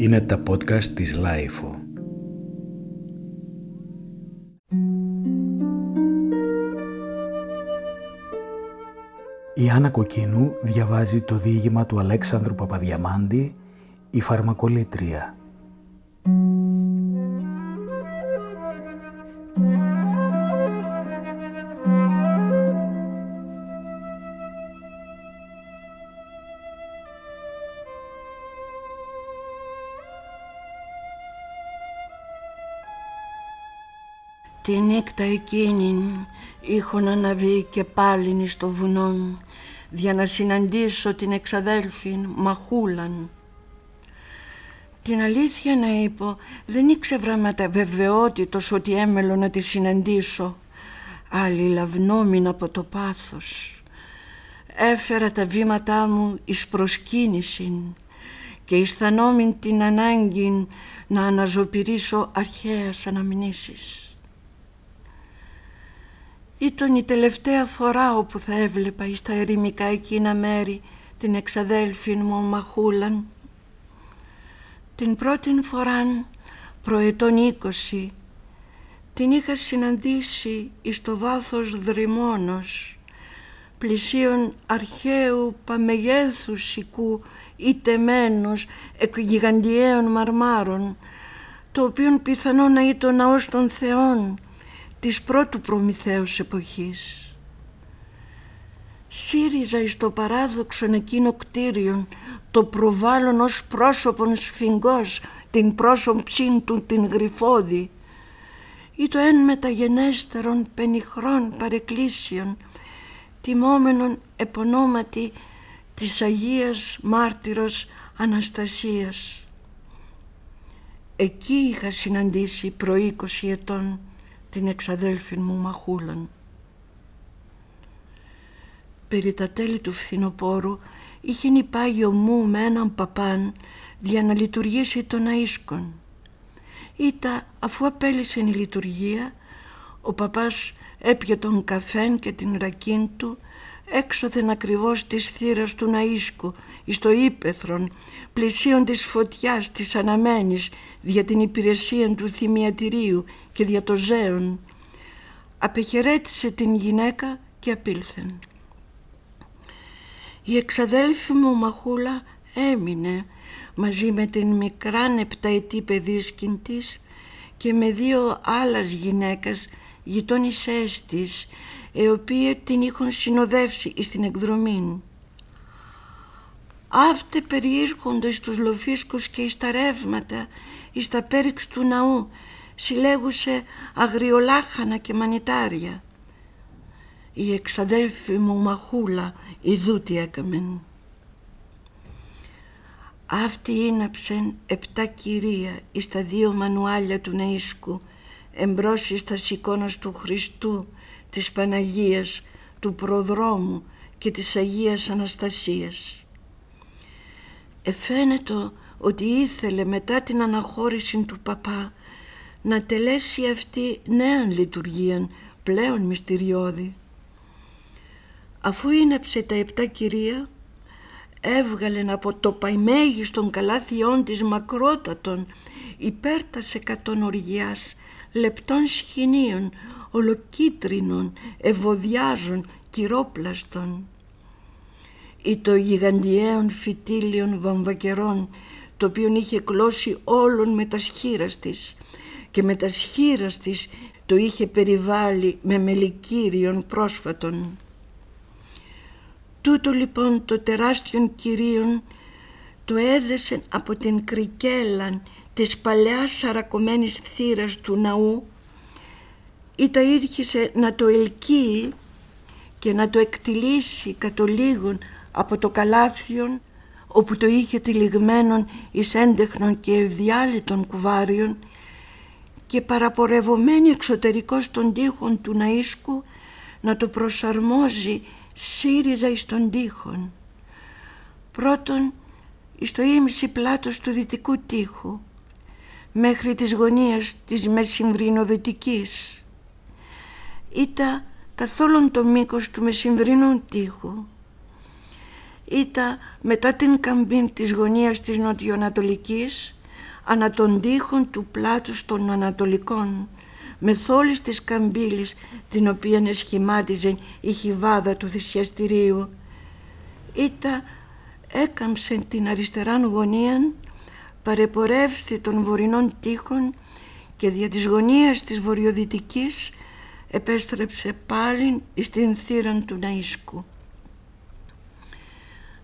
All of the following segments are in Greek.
Είναι τα podcast της LiFO. Η Άννα Κοκκίνου διαβάζει το διήγημα του Αλέξανδρου Παπαδιαμάντη «Η Φαρμακολύτρια» νύχτα εκείνη είχον αναβεί και πάλιν στο βουνό για να συναντήσω την εξαδέλφη Μαχούλαν. Την αλήθεια να είπω δεν ήξερα με τα βεβαιότητος ότι έμελω να τη συναντήσω. Άλλη λαυνόμην από το πάθος. Έφερα τα βήματά μου εις προσκύνησιν και αισθανόμην την ανάγκη να αναζωπηρήσω αρχαίας αναμνήσεις. Ήταν η τελευταία φορά όπου θα έβλεπα εις τα ερημικά εκείνα μέρη την εξαδέλφη μου Μαχούλαν. Την πρώτη φορά προετών είκοσι την είχα συναντήσει εις το βάθος δρυμώνος πλησίων αρχαίου παμεγέθους σικού ή τεμένος εκ γιγαντιαίων μαρμάρων το οποίον πιθανό να ήταν ναός των θεών της πρώτου προμηθέως εποχής. Σύριζα εις το παράδοξο εκείνο κτίριον το προβάλλον ως πρόσωπον σφιγγός την πρόσωψήν του την γρυφώδη ή το εν μεταγενέστερον πενιχρών παρεκκλήσεων τιμόμενον επωνόματι της Αγίας Μάρτυρος Αναστασίας. Εκεί είχα συναντήσει προ 20 ετών την εξαδέλφη μου Μαχούλαν. Περί τα τέλη του φθινοπόρου είχε νυπάγιο μου με έναν παπάν για να λειτουργήσει τον αίσκον. Ήτα αφού απέλησε η λειτουργία, ο παπάς έπιε τον καφέν και την ρακίν του έξωθεν ακριβώς της θύρας του Ναΐσκου εις το ύπεθρον πλησίον της φωτιάς της αναμένης δια την υπηρεσία του θυμιατηρίου και δια το ζέον απεχαιρέτησε την γυναίκα και απήλθεν η εξαδέλφη μου Μαχούλα έμεινε μαζί με την μικράν επταετή παιδίσκην της και με δύο άλλας γυναίκας γειτόνισσές της οι οποίοι την είχαν συνοδεύσει στην εκδρομή. Αύτε περιήρχονται στους λοφίσκους και εις τα ρεύματα, εις τα πέριξ του ναού, συλλέγουσε αγριολάχανα και μανιτάρια. Η εξαδέλφη μου μαχούλα ειδού τι έκαμεν. Αυτή ίναψεν επτά κυρία εις τα δύο μανουάλια του νεΐσκου εμπρός εις τα σηκώνας του Χριστού της Παναγίας, του Προδρόμου και της Αγίας Αναστασίας. Εφαίνεται ότι ήθελε μετά την αναχώρηση του παπά να τελέσει αυτή νέα λειτουργία πλέον μυστηριώδη. Αφού ίνεψε τα επτά κυρία, έβγαλε από το παϊμέγιστον καλάθιών της μακρότατον υπέρτας εκατόν οργιάς λεπτών σχοινίων ολοκίτρινων, ευωδιάζων, κυρόπλαστων ή το γιγαντιαίων φυτίλιων βαμβακερών το οποίο είχε κλώσει όλων με τα σχήρας της και με τα σχήρας της το είχε περιβάλει με μελικύριον πρόσφατον. Τούτο λοιπόν το τεράστιον κυρίων το έδεσε από την κρικέλαν της παλαιάς σαρακωμένης θύρας του ναού ή τα ήρχισε να το ελκύει και να το εκτιλήσει κατ' λίγον από το καλάθιον όπου το είχε τυλιγμένον εις έντεχνον και ευδιάλυτων κουβάριων και παραπορευωμένη εξωτερικός των τείχων του ναΐσκου να το προσαρμόζει σύριζα εις των τείχων. Πρώτον εις το ίμιση πλάτος του δυτικού τείχου μέχρι της γωνίας της μεσημβρινοδυτικής ήταν καθόλου το μήκος του μεσημβρινού τείχου. Ήταν μετά την καμπή της γωνίας της νοτιοανατολικής ανά των τείχων του πλάτους των Ανατολικών με θόλης της καμπύλης την οποία εσχημάτιζε η χιβάδα του θυσιαστηρίου. Ήτα έκαμψε την αριστεράν γωνίαν, παρεπορεύθη των βορεινών τείχων και δια της γωνίας της βορειοδυτικής επέστρεψε πάλι στην θύραν του Ναΐσκου.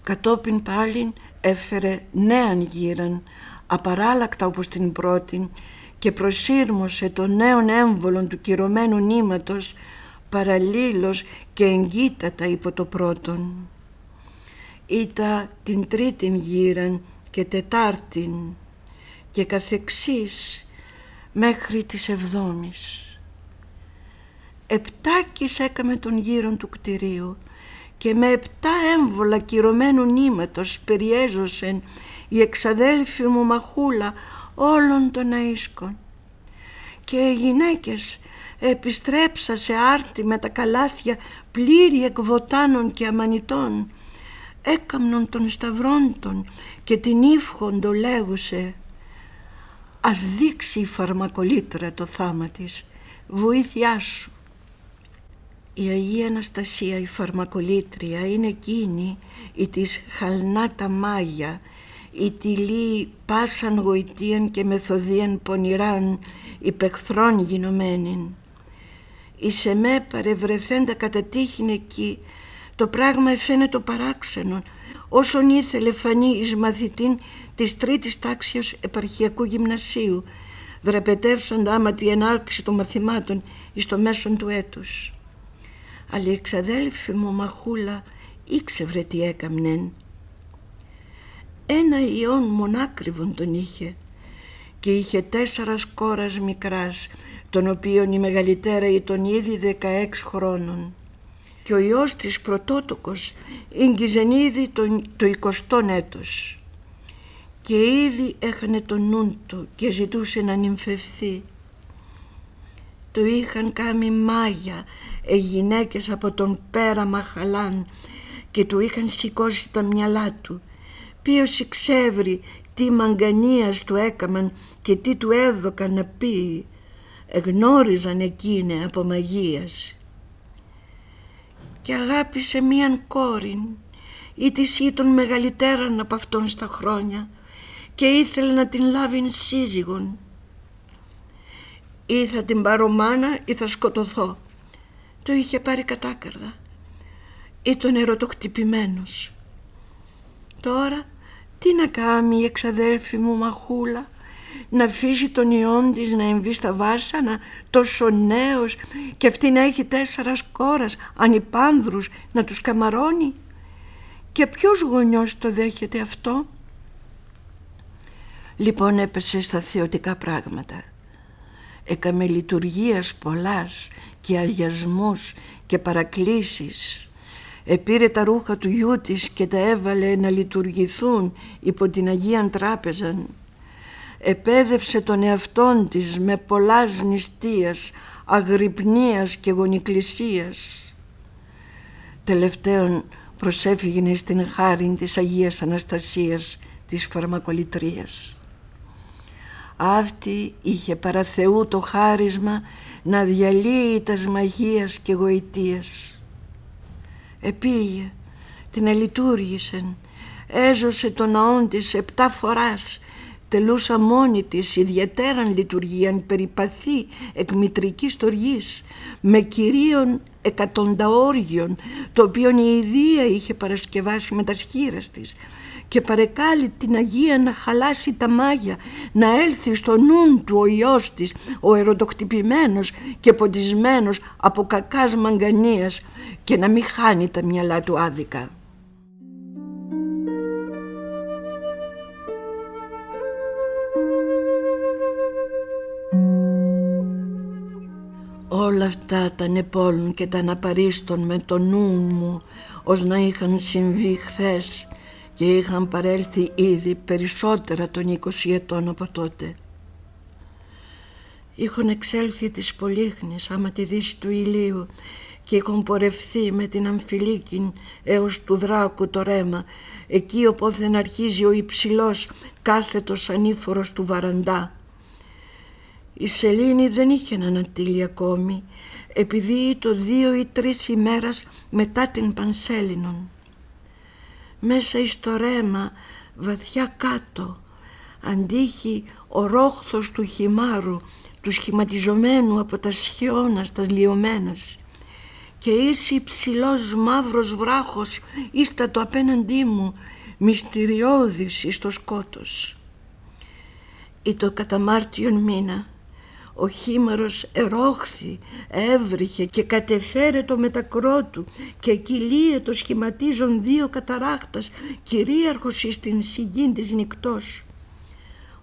Κατόπιν πάλι έφερε νέαν γύραν, απαράλλακτα όπως την πρώτη και προσύρμωσε το νέον έμβολο του κυρωμένου νήματος παραλλήλως και εγκύτατα υπό το πρώτον. Ήτα την τρίτην γύραν και τετάρτην και καθεξής μέχρι τις εβδόμης. Επτάκης έκαμε τον γύρον του κτηρίου και με επτά έμβολα κυρωμένου νήματος περιέζωσεν η εξαδέλφη μου μαχούλα όλων των αίσκων. Και οι γυναίκες επιστρέψα σε άρτη με τα καλάθια πλήρη εκβοτάνων και αμανιτών έκαμνον των σταυρόντων και την ύφχοντο λέγουσε «Ας δείξει η φαρμακολίτρα το θάμα της, βοήθειά σου». Η Αγία Αναστασία η φαρμακολίτρια είναι εκείνη η της χαλνάτα μάγια η τυλί πάσαν γοητείαν και μεθοδίαν πονηράν υπεχθρών γινωμένην. Η σε με παρευρεθέντα κατά τύχην εκεί το πράγμα εφαίνεται παράξενο όσον ήθελε φανεί εις μαθητήν της τρίτης τάξεως επαρχιακού γυμνασίου δραπετεύσαντα άμα τη ενάρξη των μαθημάτων εις το μέσον του έτους. Αλλά η εξαδέλφη μου μαχούλα ήξευρε τι έκαμνεν. Ένα ιόν μονάκριβον τον είχε και είχε τέσσερας σκόρας μικράς των οποίων η μεγαλύτερα ήταν ήδη 16 χρόνων και ο ιός της πρωτότοκος ήγγιζεν ήδη το, το 20 έτος και ήδη έχανε τον νου του και ζητούσε να νυμφευθεί. Το είχαν κάνει μάγια οι γυναίκες από τον πέρα μαχαλάν και του είχαν σηκώσει τα μυαλά του. Ποιος ξεύρει τι μαγκανίας του έκαμαν και τι του έδωκαν να πει. Εγνώριζαν εκείνε από μαγείας. Και αγάπησε μίαν κόρην ή της ήταν μεγαλύτεραν από αυτόν στα χρόνια και ήθελε να την λάβει σύζυγον. Ή θα την πάρω μάνα ή θα σκοτωθώ. Το είχε πάρει κατάκαρδα. Ήταν ερωτοκτυπημένος. Τώρα τι να κάνει η εξαδέλφη μου μαχούλα; Να αφήσει τον ιόν της να εμβεί στα βάσανα τόσο νέος και αυτή να έχει τέσσερας σκόρας ανυπάνδρους να τους καμαρώνει; Και ποιος γονιός το δέχεται αυτό; Λοιπόν έπεσε στα θεωτικά πράγματα. Έκαμε λειτουργίας πολλάς και αλιασμούς και παρακλήσεις επήρε τα ρούχα του γιού της και τα έβαλε να λειτουργηθούν υπό την Αγία Τράπεζα επέδευσε τον εαυτόν της με πολλάς νηστείας, αγρυπνίας και γονικλησίας. Τελευταίον προσέφυγε στην χάρη της Αγίας Αναστασίας της φαρμακολητρίας. Αυτή είχε παραθεού το χάρισμα να διαλύει τας μαγείας και γοητείας. Επήγε, την ελειτουργήσε, έζωσε τον ναόν της επτά φοράς, τελούσα μόνη της ιδιαίτεραν λειτουργίαν περιπαθή εκμητρικής στοργής, με κυρίων εκατονταόργιων, το οποίο η Ιδία είχε παρασκευάσει με τα σχήρας της, και παρεκάλει την Αγία να χαλάσει τα μάγια, να έλθει στο νου του ο Υιός της, ο ερωτοκτυπημένος και ποτισμένος από κακάς μαγκανίας και να μην χάνει τα μυαλά του άδικα. Όλα αυτά τα νεπόλουν και τα αναπαρίστων με το νου μου ως να είχαν συμβεί χθες και είχαν παρέλθει ήδη περισσότερα των 20 ετών από τότε. Είχαν εξέλθει τις πολύχνες άμα τη δύση του ηλίου και είχαν πορευθεί με την αμφιλίκην έως του δράκου το ρέμα εκεί οπόθεν αρχίζει ο υψηλός κάθετος ανήφορος του βαραντά. Η σελήνη δεν είχε ανατείλει ακόμη επειδή το δύο ή τρεις ημέρας μετά την Πανσέλινον. Μέσα εις το ρέμα βαθιά κάτω αντίχει ο ρόχθος του χυμάρου του σχηματιζομένου από τα σιώνα στα λιωμένας και ήσυ ψηλός μαύρος βράχος ίστατο απέναντί μου μυστηριώδης εις το σκότος. Ή το καταμάρτιον μήνα ο χήμαρος ερόχθη, έβριχε και κατεφέρε το μετακρό του και το σχηματίζον δύο καταράχτας κυρίαρχος εις την σιγήν της νυχτός.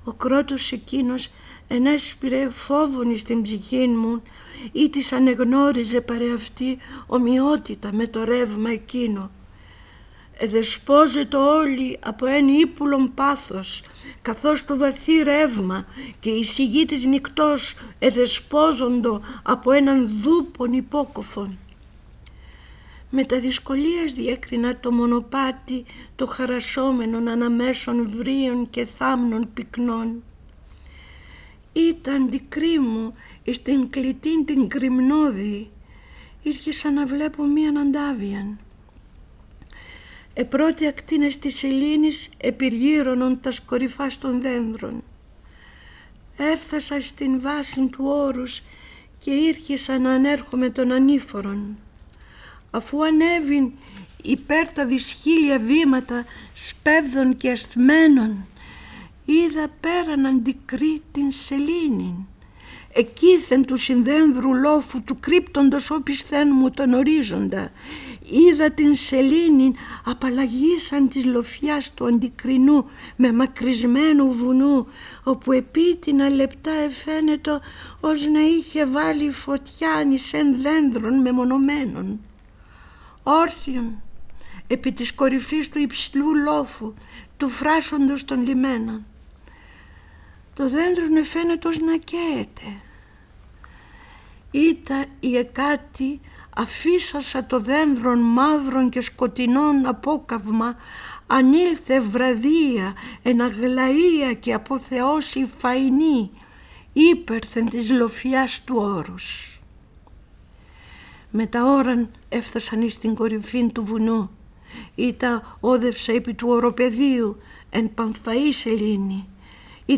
Ο κρότος εκείνος ενέσπηρε φόβον στην ψυχή μου ή της ανεγνώριζε παρέ αυτή ομοιότητα με το ρεύμα εκείνο. Εδεσπόζεται όλοι από ένα ύπουλον πάθος καθώς το βαθύ ρεύμα και η σιγή της νυχτός εδεσπόζοντο από έναν δούπον υπόκοφον. Με τα δυσκολίας διέκρινα το μονοπάτι το χαρασόμενων αναμέσων βρίων και θάμνων πυκνών. Ήταν αντικρί μου στην κλητήν την κρυμνώδη ήρχισα να βλέπω μίαν αντάβιαν. Επρώτη ακτίνες της σελήνης επιργύρωνον τας σκορυφά των δέντρων. Έφτασα στην βάση του όρους και ήρχισα να ανέρχομαι των ανήφορων. Αφού ανέβην υπέρ τα δυσχύλια βήματα σπέβδων και ασθμένων, είδα πέραν αντικρή την σελήνη. Εκείθεν του συνδένδρου λόφου του κρύπτοντος όπισθέν μου τον ορίζοντα είδα την σελήνη απαλλαγήσαν της λοφιάς του αντικρινού με μακρισμένου βουνού όπου επίτινα λεπτά εφαίνετο ως να είχε βάλει φωτιά νησέν δέντρων μεμονωμένων. Όρθιον επί της κορυφής του υψηλού λόφου του φράσοντος των λιμένων. Το δέντρο εφαίνεται ως να καίεται. Ήτα η εκάτη αφήσασα το δένδρον μαύρων και σκοτεινών απόκαυμα. Ανήλθε βραδία εναγλαία και αποθεώσει φαϊνή. Ύπερθεν της λοφιάς του όρους. Με τα ώραν έφτασαν εις την κορυφή του βουνού. Τα όδευσα επί του οροπεδίου εν πανφαής σελήνη.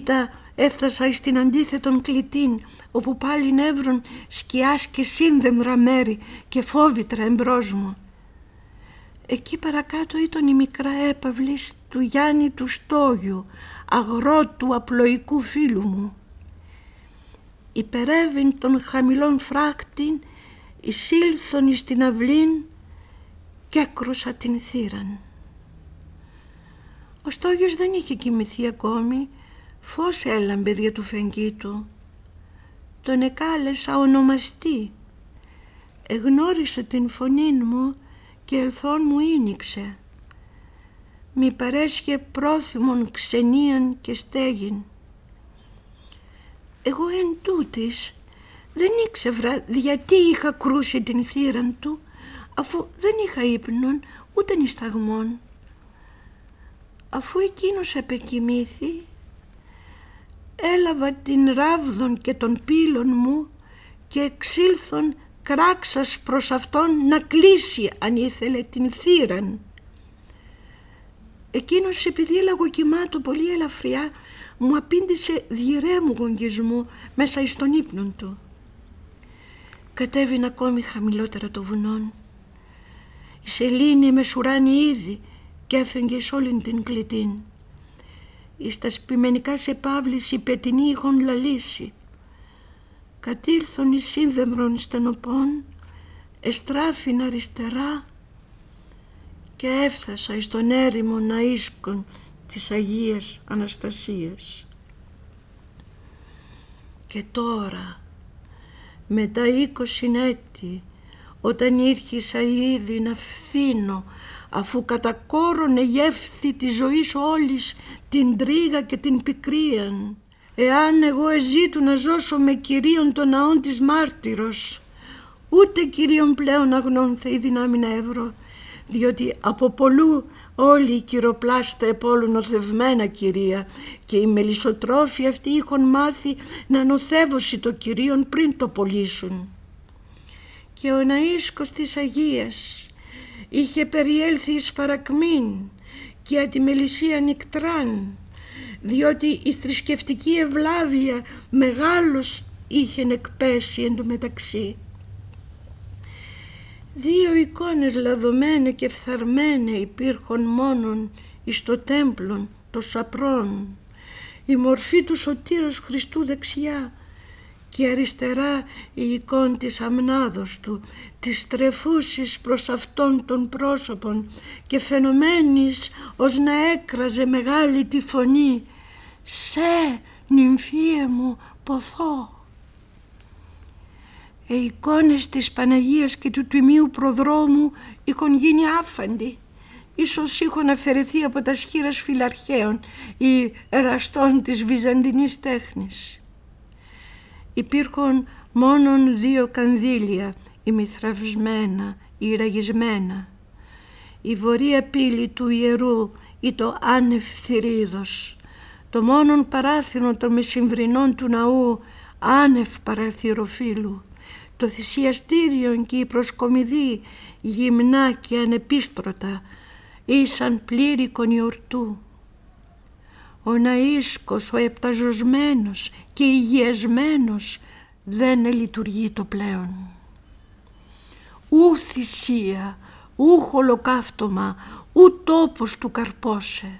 Τα Έφτασα στην αντίθετον κλητήν, όπου πάλι νεύρων σκιάς και σύνδεμρα μέρη και φόβητρα εμπρός μου. Εκεί παρακάτω ήταν η μικρά έπαυλης του Γιάννη του Στόγιου, αγρότου απλοϊκού φίλου μου. Υπερεύειν των χαμηλών φράκτην, εισήλθον εις την αυλήν και έκρουσα την θύραν. Ο Στόγιος δεν είχε κοιμηθεί ακόμη Φως έλαμπε δια του φεγγίτου. Τον εκάλεσα ονομαστή. Εγνώρισε την φωνή μου και ελθόν μου ίνιξε. Μη παρέσχε πρόθυμον ξενίαν και στέγην. Εγώ εν τούτης δεν ήξευρα γιατί είχα κρούσει την θύραν του αφού δεν είχα ύπνον ούτε νησταγμόν. Αφού εκείνος επεκοιμήθη έλαβα την ράβδον και τον πύλων μου και εξήλθον κράξας προς αυτόν να κλείσει αν ήθελε την θύραν. Εκείνος επειδή λαγοκοιμάτω πολύ ελαφριά μου απήντησε διηρέμου γονγισμού μέσα εις τον ύπνον του. Κατέβηνα ακόμη χαμηλότερα το βουνόν. Η σελήνη με σουράνει ήδη και έφεγγε σ' όλην την κλητήν εις τα σπιμενικά σε παύληση πετινή είχον λαλήσει. Κατήλθον εις σύνδεμρον στενοπών, εστράφην αριστερά και έφτασα εις τον έρημο ναΐσκον της Αγίας Αναστασίας. Και τώρα, μετά είκοσι έτη, όταν ήρχισα ήδη να φθήνω αφού κατακόρωνε γεύθη της ζωής όλης την τρίγα και την πικρίαν. Εάν εγώ εζήτου να ζώσω με κυρίων των ναών της μάρτυρος, ούτε κυρίων πλέον αγνών θα η δυνάμει να ευρώ, διότι από πολλού όλοι οι κυροπλάστε επόλου νοθευμένα κυρία και οι μελισσοτρόφοι αυτοί είχαν μάθει να νοθεύωσι το κυρίον πριν το πωλήσουν. Και ο Ναΐσκος της Αγίας είχε περιέλθει εις παρακμήν και τη μελισσία νικτράν διότι η θρησκευτική ευλάβεια μεγάλος είχε εκπέσει εντωμεταξύ. Δύο εικόνες λαδωμένε και φθαρμένε υπήρχαν μόνον εις το τέμπλον το σαπρόν, η μορφή του Σωτήρος Χριστού δεξιά και αριστερά η εικόνα της αμνάδος του, της τρεφούσης προς αυτόν των πρόσωπων και φαινομένης ως να έκραζε μεγάλη τη φωνή «Σε, νυμφίε μου, ποθώ». Οι εικόνες της Παναγίας και του Τιμίου Προδρόμου είχαν γίνει άφαντοι. Ίσως είχαν αφαιρεθεί από τα σχήρας φυλαρχαίων ή εραστών της βυζαντινής τέχνης. Υπήρχαν μόνον δύο κανδύλια, ημιθραυσμένα ή ραγισμένα. Η βορεία πύλη του ιερού ή το άνευ θηρίδος. Το μόνον παράθυνο των μεσημβρινών του ναού άνευ παραθυροφύλου το θυσιαστήριο και η προσκομιδή γυμνά και ανεπίστρωτα ήσαν πλήρη κονιορτού. Ο Ναΐσκος, ο επταζωσμένος και υγιασμένος δεν λειτουργεί το πλέον. Ου θυσία, ου χολοκαύτωμα, ου τόπος του καρπόσε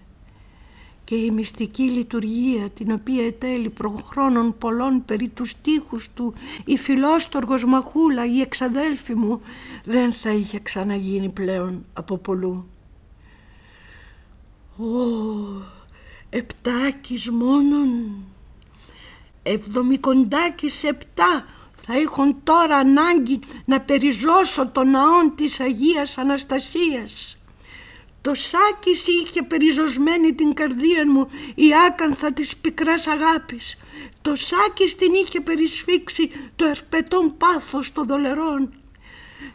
και η μυστική λειτουργία την οποία ετέλει προχρόνων πολλών περί τους στίχους του η φιλόστοργος μαχούλα η εξαδέλφη μου δεν θα είχε ξαναγίνει πλέον από πολλού. Ω, επτάκης μόνον, εβδομικοντάκης επτά θα είχαν τώρα ανάγκη να περιζώσω το ναόν της Αγίας Αναστασίας το σάκης είχε περιζωσμένη την καρδία μου η άκανθα της πικράς αγάπης. Το σάκης την είχε περισφίξει το ερπετόν πάθος των δολερών.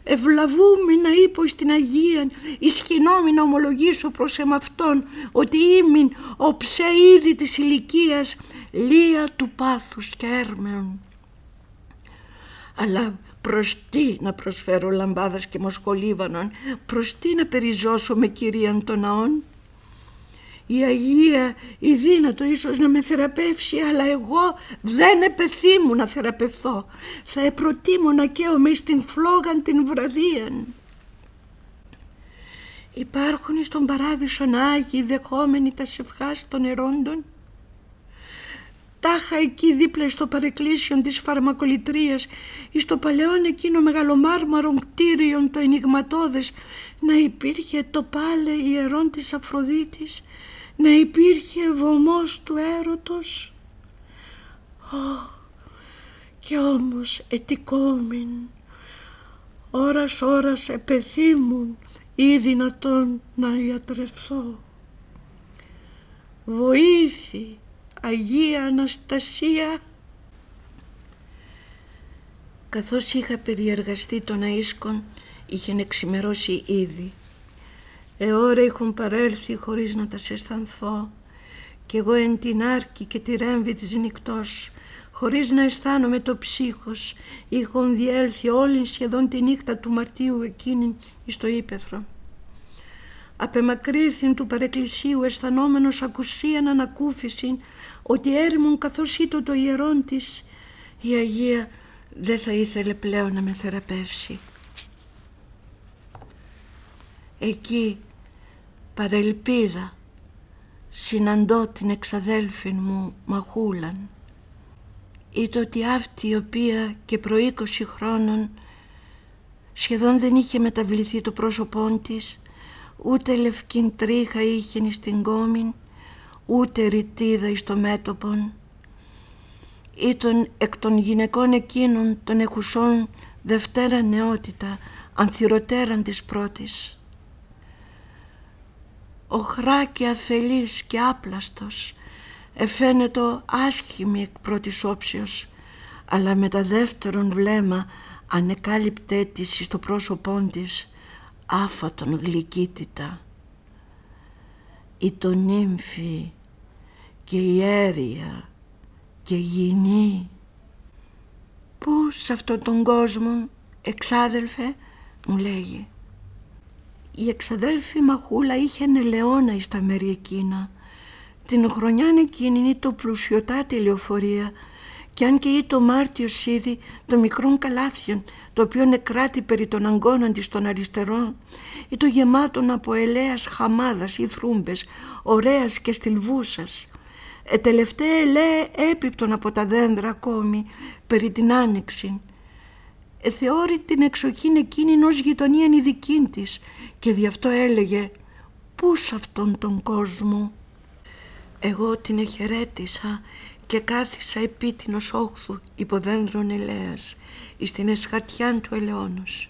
Ευλαβούμη να είπω στην Αγία, ισχυνόμη να ομολογήσω προς εμαυτόν ότι ήμην ο ψε είδη της ηλικίας λία του πάθους και έρμεων. Αλλά προς τι να προσφέρω λαμπάδας και μοσχολίβανων, προς τι να περιζώσω με κυρίαν των ναών. Η Αγία, η δύνατο ίσως να με θεραπεύσει, αλλά εγώ δεν επεθύμου να θεραπευθώ. Θα επροτίμω να καίομαι στην φλόγαν την βραδίαν. Υπάρχουν στον παράδεισο Άγιοι δεχόμενοι τα σευχάς των ερόντων; Τάχα εκεί δίπλα στο παρεκκλήσιον της φαρμακολητρίας ή στο παλαιόν εκείνο μεγαλομάρμαρον κτίριον το ενηγματώδες να υπήρχε το πάλε ιερόν της Αφροδίτης να υπήρχε βωμός του έρωτος. Ω, και όμως ετικόμην. Ώρας ώρας επεθύμουν ή δυνατόν να ιατρευθώ. Βοήθη Αγία Αναστασία. Καθώς είχα περιεργαστεί τον Αΐσκον, είχε εξημερώσει ήδη. Εώρα είχαν παρέλθει χωρίς να τα αισθανθώ κι εγώ εν την άρκη και τη ρέμβη της νυχτός, χωρίς να αισθάνομαι το ψύχος, είχαν διέλθει όλη σχεδόν τη νύχτα του Μαρτίου εκείνη στο ύπεθρο απεμακρύθην του παρεκκλησίου αισθανόμενος ακουσίαν ανακούφιση ότι έρημον καθώς ήτο το ιερόν της η Αγία δεν θα ήθελε πλέον να με θεραπεύσει. Εκεί παρελπίδα συναντώ την εξαδέλφη μου Μαχούλαν ή ότι αυτή η οποία και προ 20 χρόνων σχεδόν δεν είχε μεταβληθεί το πρόσωπό της ούτε λευκήν τρίχα είχε στην κόμην, ούτε ρητίδα εις το μέτωπον. Ήταν εκ των γυναικών εκείνων των εκουσών δευτέρα νεότητα, ανθυροτέραν της πρώτης. Ο χράκη αφελής και άπλαστος, εφαίνεται άσχημη εκ πρώτης όψεως, αλλά με τα δεύτερον βλέμμα ανεκάλυπτε της στο πρόσωπό της άφατον γλυκύτητα. Η το νύμφη και η αίρια και γυνή. Πού σε αυτόν τον κόσμο, εξάδελφε, μου λέγει. Η εξαδέλφη Μαχούλα είχε ελαιόνα εις τα μέρη εκείνα. Την χρονιά εκείνη το πλουσιωτάτη λεωφορεία και αν και ή το Μάρτιο σίδι των μικρών καλάθιων το οποίο νεκράτη περί των αγκώνων της των αριστερών ή το γεμάτον από ελέας χαμάδας ή θρούμπες, ωραίας και στυλβούσας. Ε, τελευταία ελέα έπιπτον από τα δέντρα ακόμη περί την άνοιξη. Ε, θεώρη την εξοχήν εκείνη ως γειτονία η δική της και δι' αυτό έλεγε «Πούς σε αυτόν τον κόσμο» Εγώ την εχαιρέτησα και κάθισα επίτινος όχθου υποδένδρων ελέας εις την εσχατιάν του ελαιόνος.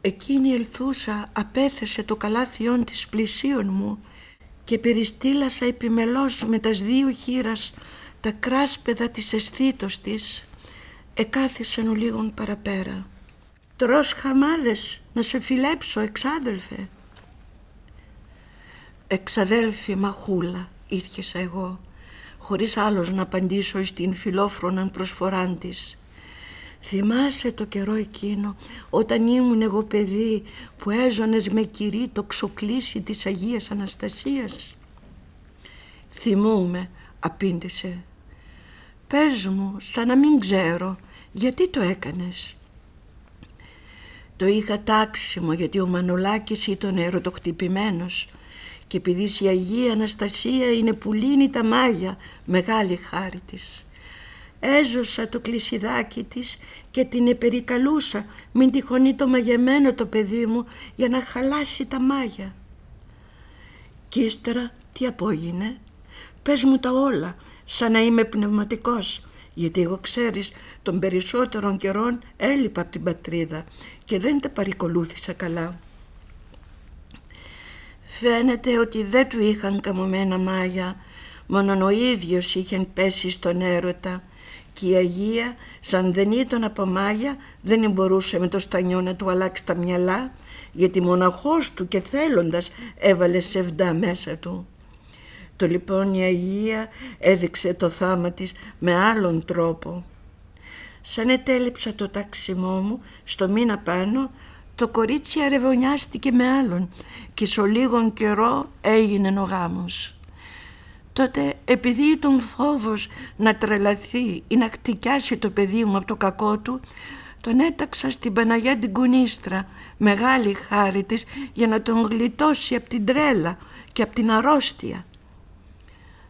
Εκείνη ελθούσα απέθεσε το καλάθιόν της πλησίον μου και περιστήλασα επιμελώς με τας δύο χείρας τα κράσπεδα της αισθήτως της εκάθισαν ο λίγων παραπέρα. «Τρως χαμάδες να σε φιλέψω εξάδελφε». «Εξαδέλφη μαχούλα» ήρχεσα εγώ χωρίς άλλος να απαντήσω στην φιλόφροναν προσφοράν της. Θυμάσαι το καιρό εκείνο όταν ήμουν εγώ παιδί που έζωνες με κυρί το ξοκλήσι της Αγίας Αναστασίας; Θυμούμε, απήντησε. Πες μου, σαν να μην ξέρω, γιατί το έκανες; Το είχα τάξιμο γιατί ο Μανολάκης ήταν ερωτοχτυπημένος και επειδή η Αγία Αναστασία είναι που λύνει τα μάγια, μεγάλη χάρη της. Έζωσα το κλεισιδάκι της και την επερικαλούσα μην τυχονεί το μαγεμένο το παιδί μου για να χαλάσει τα μάγια. Κι ύστερα τι απόγεινε, πες μου τα όλα σαν να είμαι πνευματικός γιατί εγώ ξέρεις των περισσότερων καιρών έλειπα από την πατρίδα και δεν τα παρικολούθησα καλά. Φαίνεται ότι δεν του είχαν καμωμένα μάγια, μόνον ο ίδιος είχε πέσει στον έρωτα και η Αγία σαν δεν ήταν από μάγια δεν μπορούσε με το στανιό να του αλλάξει τα μυαλά γιατί μοναχός του και θέλοντας έβαλε σεβδά μέσα του. Το λοιπόν η Αγία έδειξε το θάμα της με άλλον τρόπο. Σαν ετέλειψα το ταξιμό μου στο μήνα πάνω το κορίτσι αρεβωνιάστηκε με άλλον και σε λίγον καιρό έγινε ο γάμος. Τότε επειδή τον φόβος να τρελαθεί ή να κτικιάσει το παιδί μου από το κακό του τον έταξα στην Παναγιά την Κουνίστρα μεγάλη χάρη της για να τον γλιτώσει από την τρέλα και από την αρρώστια.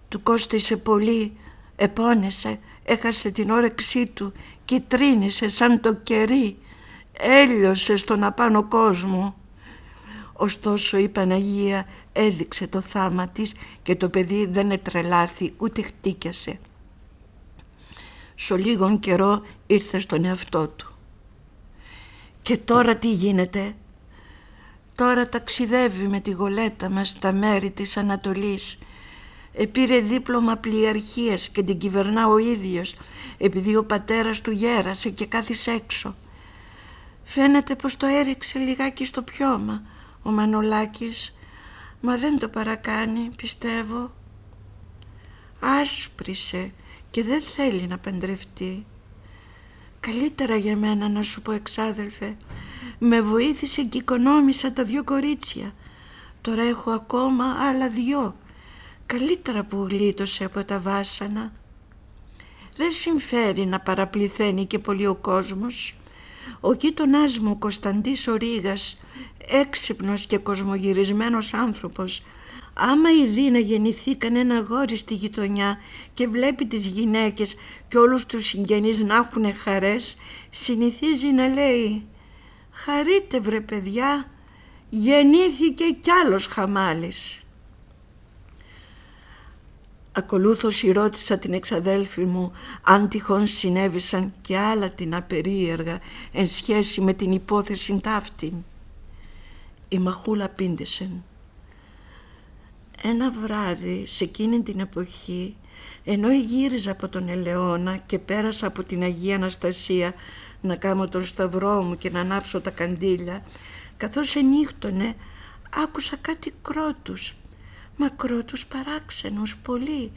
Του κόστησε πολύ, επώνεσε, έχασε την όρεξή του και τρίνησε σαν το κερί έλειωσε στον απάνω κόσμο. Ωστόσο η Παναγία έδειξε το θάμα της και το παιδί δεν ετρελάθη ούτε χτίκιασε. Σο λίγον καιρό ήρθε στον εαυτό του. Και τώρα τι γίνεται; Τώρα ταξιδεύει με τη γολέτα μας στα μέρη της Ανατολής. Επήρε δίπλωμα πλειαρχίας και την κυβερνά ο ίδιος επειδή ο πατέρας του γέρασε και κάθισε έξω. Φαίνεται πως το έριξε λιγάκι στο πιώμα ο Μανολάκης, μα δεν το παρακάνει, πιστεύω. Άσπρισε και δεν θέλει να παντρευτεί. Καλύτερα για μένα να σου πω εξάδελφε, με βοήθησε και οικονόμησα τα δυο κορίτσια. Τώρα έχω ακόμα άλλα δυο. Καλύτερα που γλίτωσε από τα βάσανα. Δεν συμφέρει να παραπληθαίνει και πολύ ο κόσμος. Ο γείτονάς μου Κωνσταντής ο Ρήγας, έξυπνος και κοσμογυρισμένος άνθρωπος, άμα ειδεί να γεννηθεί κανένα γόρι στη γειτονιά και βλέπει τις γυναίκες και όλους τους συγγενείς να έχουν χαρές, συνηθίζει να λέει «Χαρείτε βρε παιδιά, γεννήθηκε κι άλλος χαμάλης». Ακολούθως ρώτησα την εξαδέλφη μου αν τυχόν συνέβησαν και άλλα την απερίεργα εν σχέση με την υπόθεση ταύτην. Η μαχούλα πίντησε. Ένα βράδυ σε εκείνη την εποχή ενώ γύριζα από τον Ελαιώνα και πέρασα από την Αγία Αναστασία να κάνω τον σταυρό μου και να ανάψω τα καντήλια, καθώς ενύχτωνε άκουσα κάτι κρότους, μα κρότους παράξενους πολύ,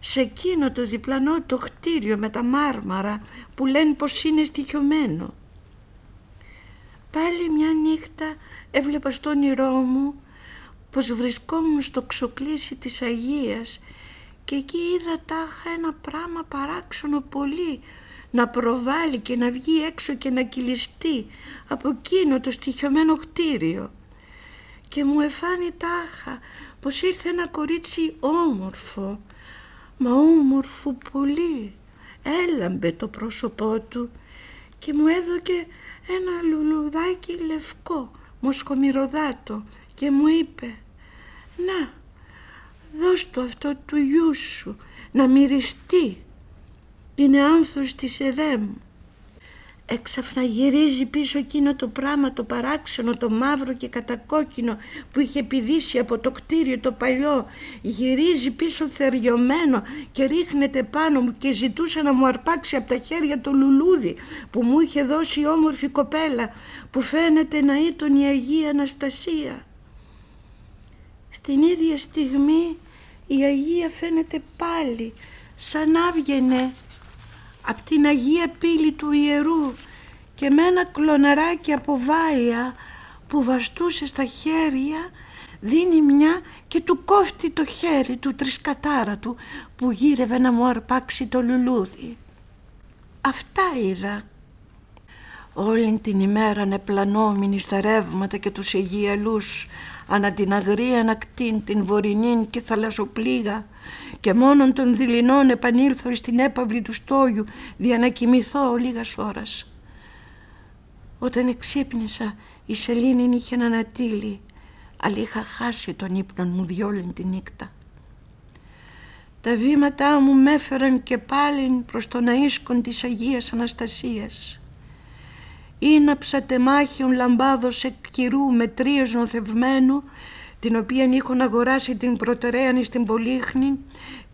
σε εκείνο το διπλανό το κτίριο με τα μάρμαρα που λένε πως είναι στοιχειωμένο. Πάλι μια νύχτα έβλεπα στο όνειρό μου πως βρισκόμουν στο ξοκλήσι της Αγίας και εκεί είδα τάχα ένα πράγμα παράξενο πολύ να προβάλλει και να βγει έξω και να κυλιστεί από εκείνο το στοιχειωμένο κτίριο και μου εφάνει τάχα πως ήρθε ένα κορίτσι όμορφο μα όμορφο πολύ έλαμπε το πρόσωπό του και μου έδωκε ένα λουλουδάκι λευκό μοσχομυρωδάτο και μου είπε «Να, δώσ' το αυτό του γιού σου να μυριστεί, είναι άνθος της ΕΔΕΜ». Έξαφνα γυρίζει πίσω εκείνο το πράγμα το παράξενο, το μαύρο και κατακόκκινο που είχε πηδήσει από το κτίριο το παλιό. Γυρίζει πίσω θεριωμένο και ρίχνεται πάνω μου και ζητούσε να μου αρπάξει από τα χέρια το λουλούδι που μου είχε δώσει η όμορφη κοπέλα που φαίνεται να ήταν η Αγία Αναστασία. Στην ίδια στιγμή η Αγία φαίνεται πάλι σαν άβγαινε από την Αγία Πύλη του Ιερού και με ένα κλωναράκι από βάια που βαστούσε στα χέρια δίνει μια και του κόφτει το χέρι του τρισκατάρα του που γύρευε να μου αρπάξει το λουλούδι. Αυτά είδα. Όλη την ημέρα νεπλανόμηνη στα ρεύματα και τους Αιγιαλούς ανά την αγρία ανακτήν, την βορεινή και θαλασσοπλήγα και μόνον των δειλινών επανήλθω στην έπαυλη του στόγιου δια να κοιμηθώ λίγας ώρας. Όταν εξύπνησα η σελήνη είχε ανατύλει αλλά είχα χάσει τον ύπνο μου διόλεν τη νύχτα. Τα βήματά μου με έφεραν και πάλι προς τον αΐσκον της Αγίας Αναστασίας. Ήναψα τεμάχιον λαμπάδος εκ κυρού με τρίος νοθευμένου την οποία είχαν αγοράσει την προτεραίανη στην Πολύχνη,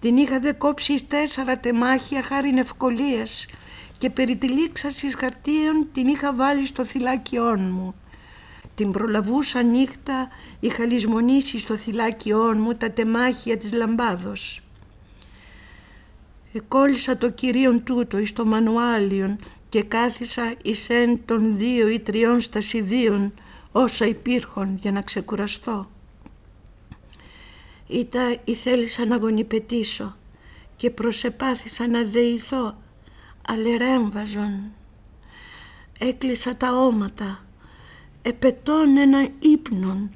την είχα δε κόψει τέσσερα τεμάχια χάριν ευκολίας και περί τη λήξασης χαρτίων την είχα βάλει στο θυλάκιόν μου. Την προλαβούσα νύχτα είχα λησμονήσει στο θυλάκιόν μου τα τεμάχια της λαμπάδος. Εκόλλησα το κυρίον τούτο εις το μανουάλιον και κάθισα εις εν των δύο ή τριών στασιδίων όσα υπήρχαν για να ξεκουραστώ. Ήτα ή θέλησα να γονιπετήσω και προσεπάθησα να δεηθώ, αλερέμβαζον. Έκλεισα τα όματα, επετών ένα ύπνον,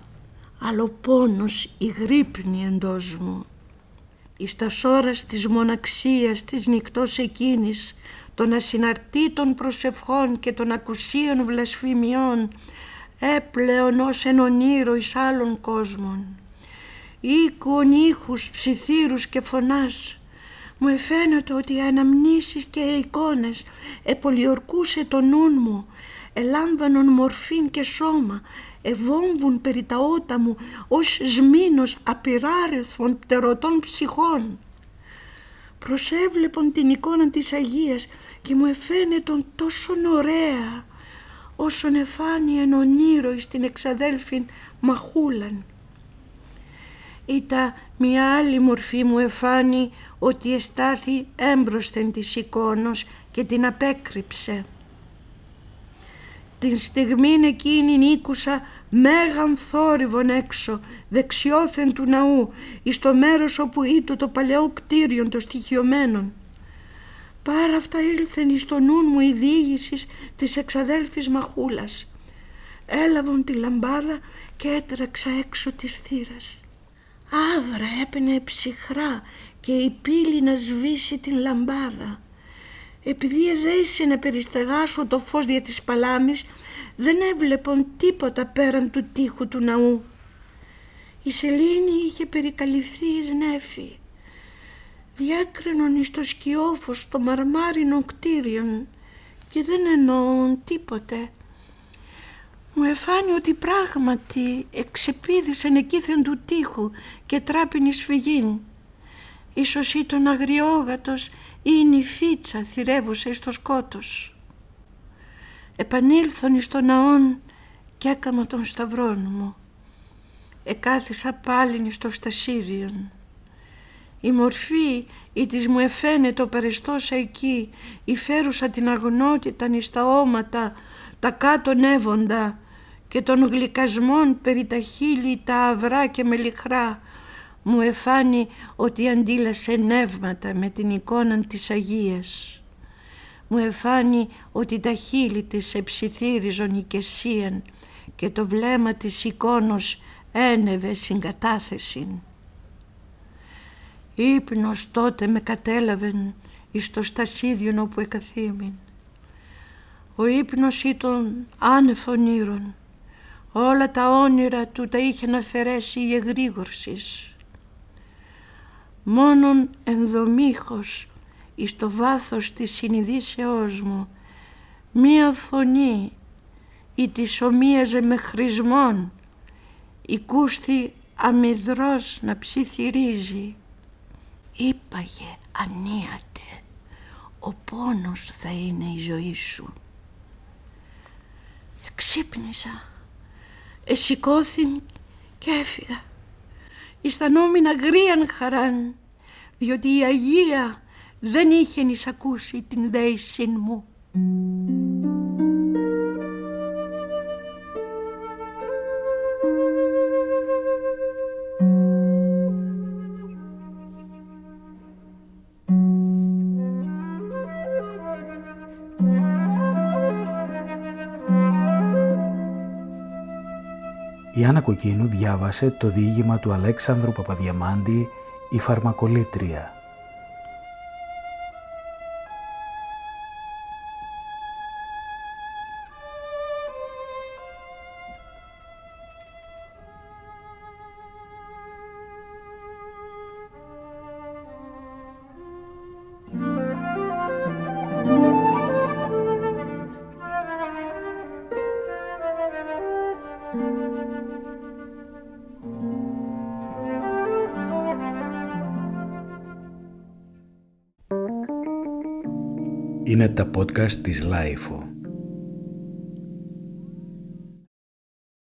άλλο πόνος η γρύπνη εντός μου. Εις τας σώρας της μοναξίας της νυχτός εκείνης, των ασυναρτήτων προσευχών και των ακουσίων βλασφημιών, έπλεον ως εν ονείρο εις άλλων κόσμων οίκων ήχους, ψιθύρους και φωνάς. Μου εφαίνεται ότι οι αναμνήσεις και οι εικόνες επολιορκούσε το νου μου, ελάμβανον μορφήν και σώμα, ευόμβουν περί τα ότα μου ως σμήνος απειράριθμων πτερωτών ψυχών. Προσέβλεπον την εικόνα της Αγίας και μου εφαίνεται τόσο ωραία όσον εφάνει εν ονείρο στην εξαδέλφην Μαχούλαν. Ήτα μια άλλη μορφή μου εφάνει ότι εστάθη έμπροσθεν της εικόνος και την απέκρυψε. Την στιγμή εκείνη ήκουσα μέγαν θόρυβον έξω, δεξιόθεν του ναού, εις το μέρος όπου ήτο το παλαιό κτίριο των στοιχειωμένων. Πάρα αυτά ήλθεν εις το νου μου η διήγησης της εξαδέλφης Μαχούλας. Έλαβον τη λαμπάδα και έτρεξα έξω της θύρας. Άβρα έπαινε ψυχρά και η πύλη να σβήσει την λαμπάδα. Επειδή εδέησε να περιστεγάσω το φως δια της παλάμης, δεν έβλεπον τίποτα πέραν του τείχου του ναού. Η σελήνη είχε περικαλυφθεί εις νέφη. Διάκρινον εις το σκιόφος το μαρμάρινο κτίριον και δεν εννοούν τίποτε μου εφάνει ότι πράγματι εξεπίδησαν εκείθεν του τείχου και τράπην σφυγήν. Ίσως ήταν αγριόγατος ή η νυφίτσα θυρεύουσε στο σκότος. Επανήλθον εις τον ναόν και έκαμα τον σταυρόν μου. Εκάθισα πάλιν στο στασίδιον. Η μορφή ή της μου εφαίνε το παρεστόσα εκεί, η φέρουσα την αγνότητα εις τα όματα, τα κάτω νεύοντα και των γλυκασμών περί τα χείλη τα αυρά και μελιχρά, μου εφάνει ότι αντίλασε νεύματα με την εικόνα της Αγίας. Μου εφάνει ότι τα χείλη της εψιθύριζον οικεσίαν και το βλέμμα της εικόνος ένευε συγκατάθεσιν. Ήπνος τότε με κατέλαβεν εις το στασίδιον όπου εκαθήμην. Ο ύπνος ήταν άνευ ονείρων. Όλα τα όνειρα του τα είχε να αφαιρέσει η εγρήγορσης μόνον ενδομήχος εις το βάθος της συνειδήσεώς μου. Μία φωνή η της ομοίαζε με χρησμόν. Η κούστη αμυδρός να ψιθυρίζει. Είπαγε ανίατε ο πόνος θα είναι η ζωή σου ξύπνησα εσηκώθην και έφυγα. Αισθανόμουν αγρίαν χαράν, διότι η Αγία δεν είχε εισακούσει την δέησιν μου. η Άννα Κοκκίνου διάβασε το διήγημα του Αλέξανδρου Παπαδιαμάντη «Η Φαρμακολήτρια» τα podcast της Λάιφο.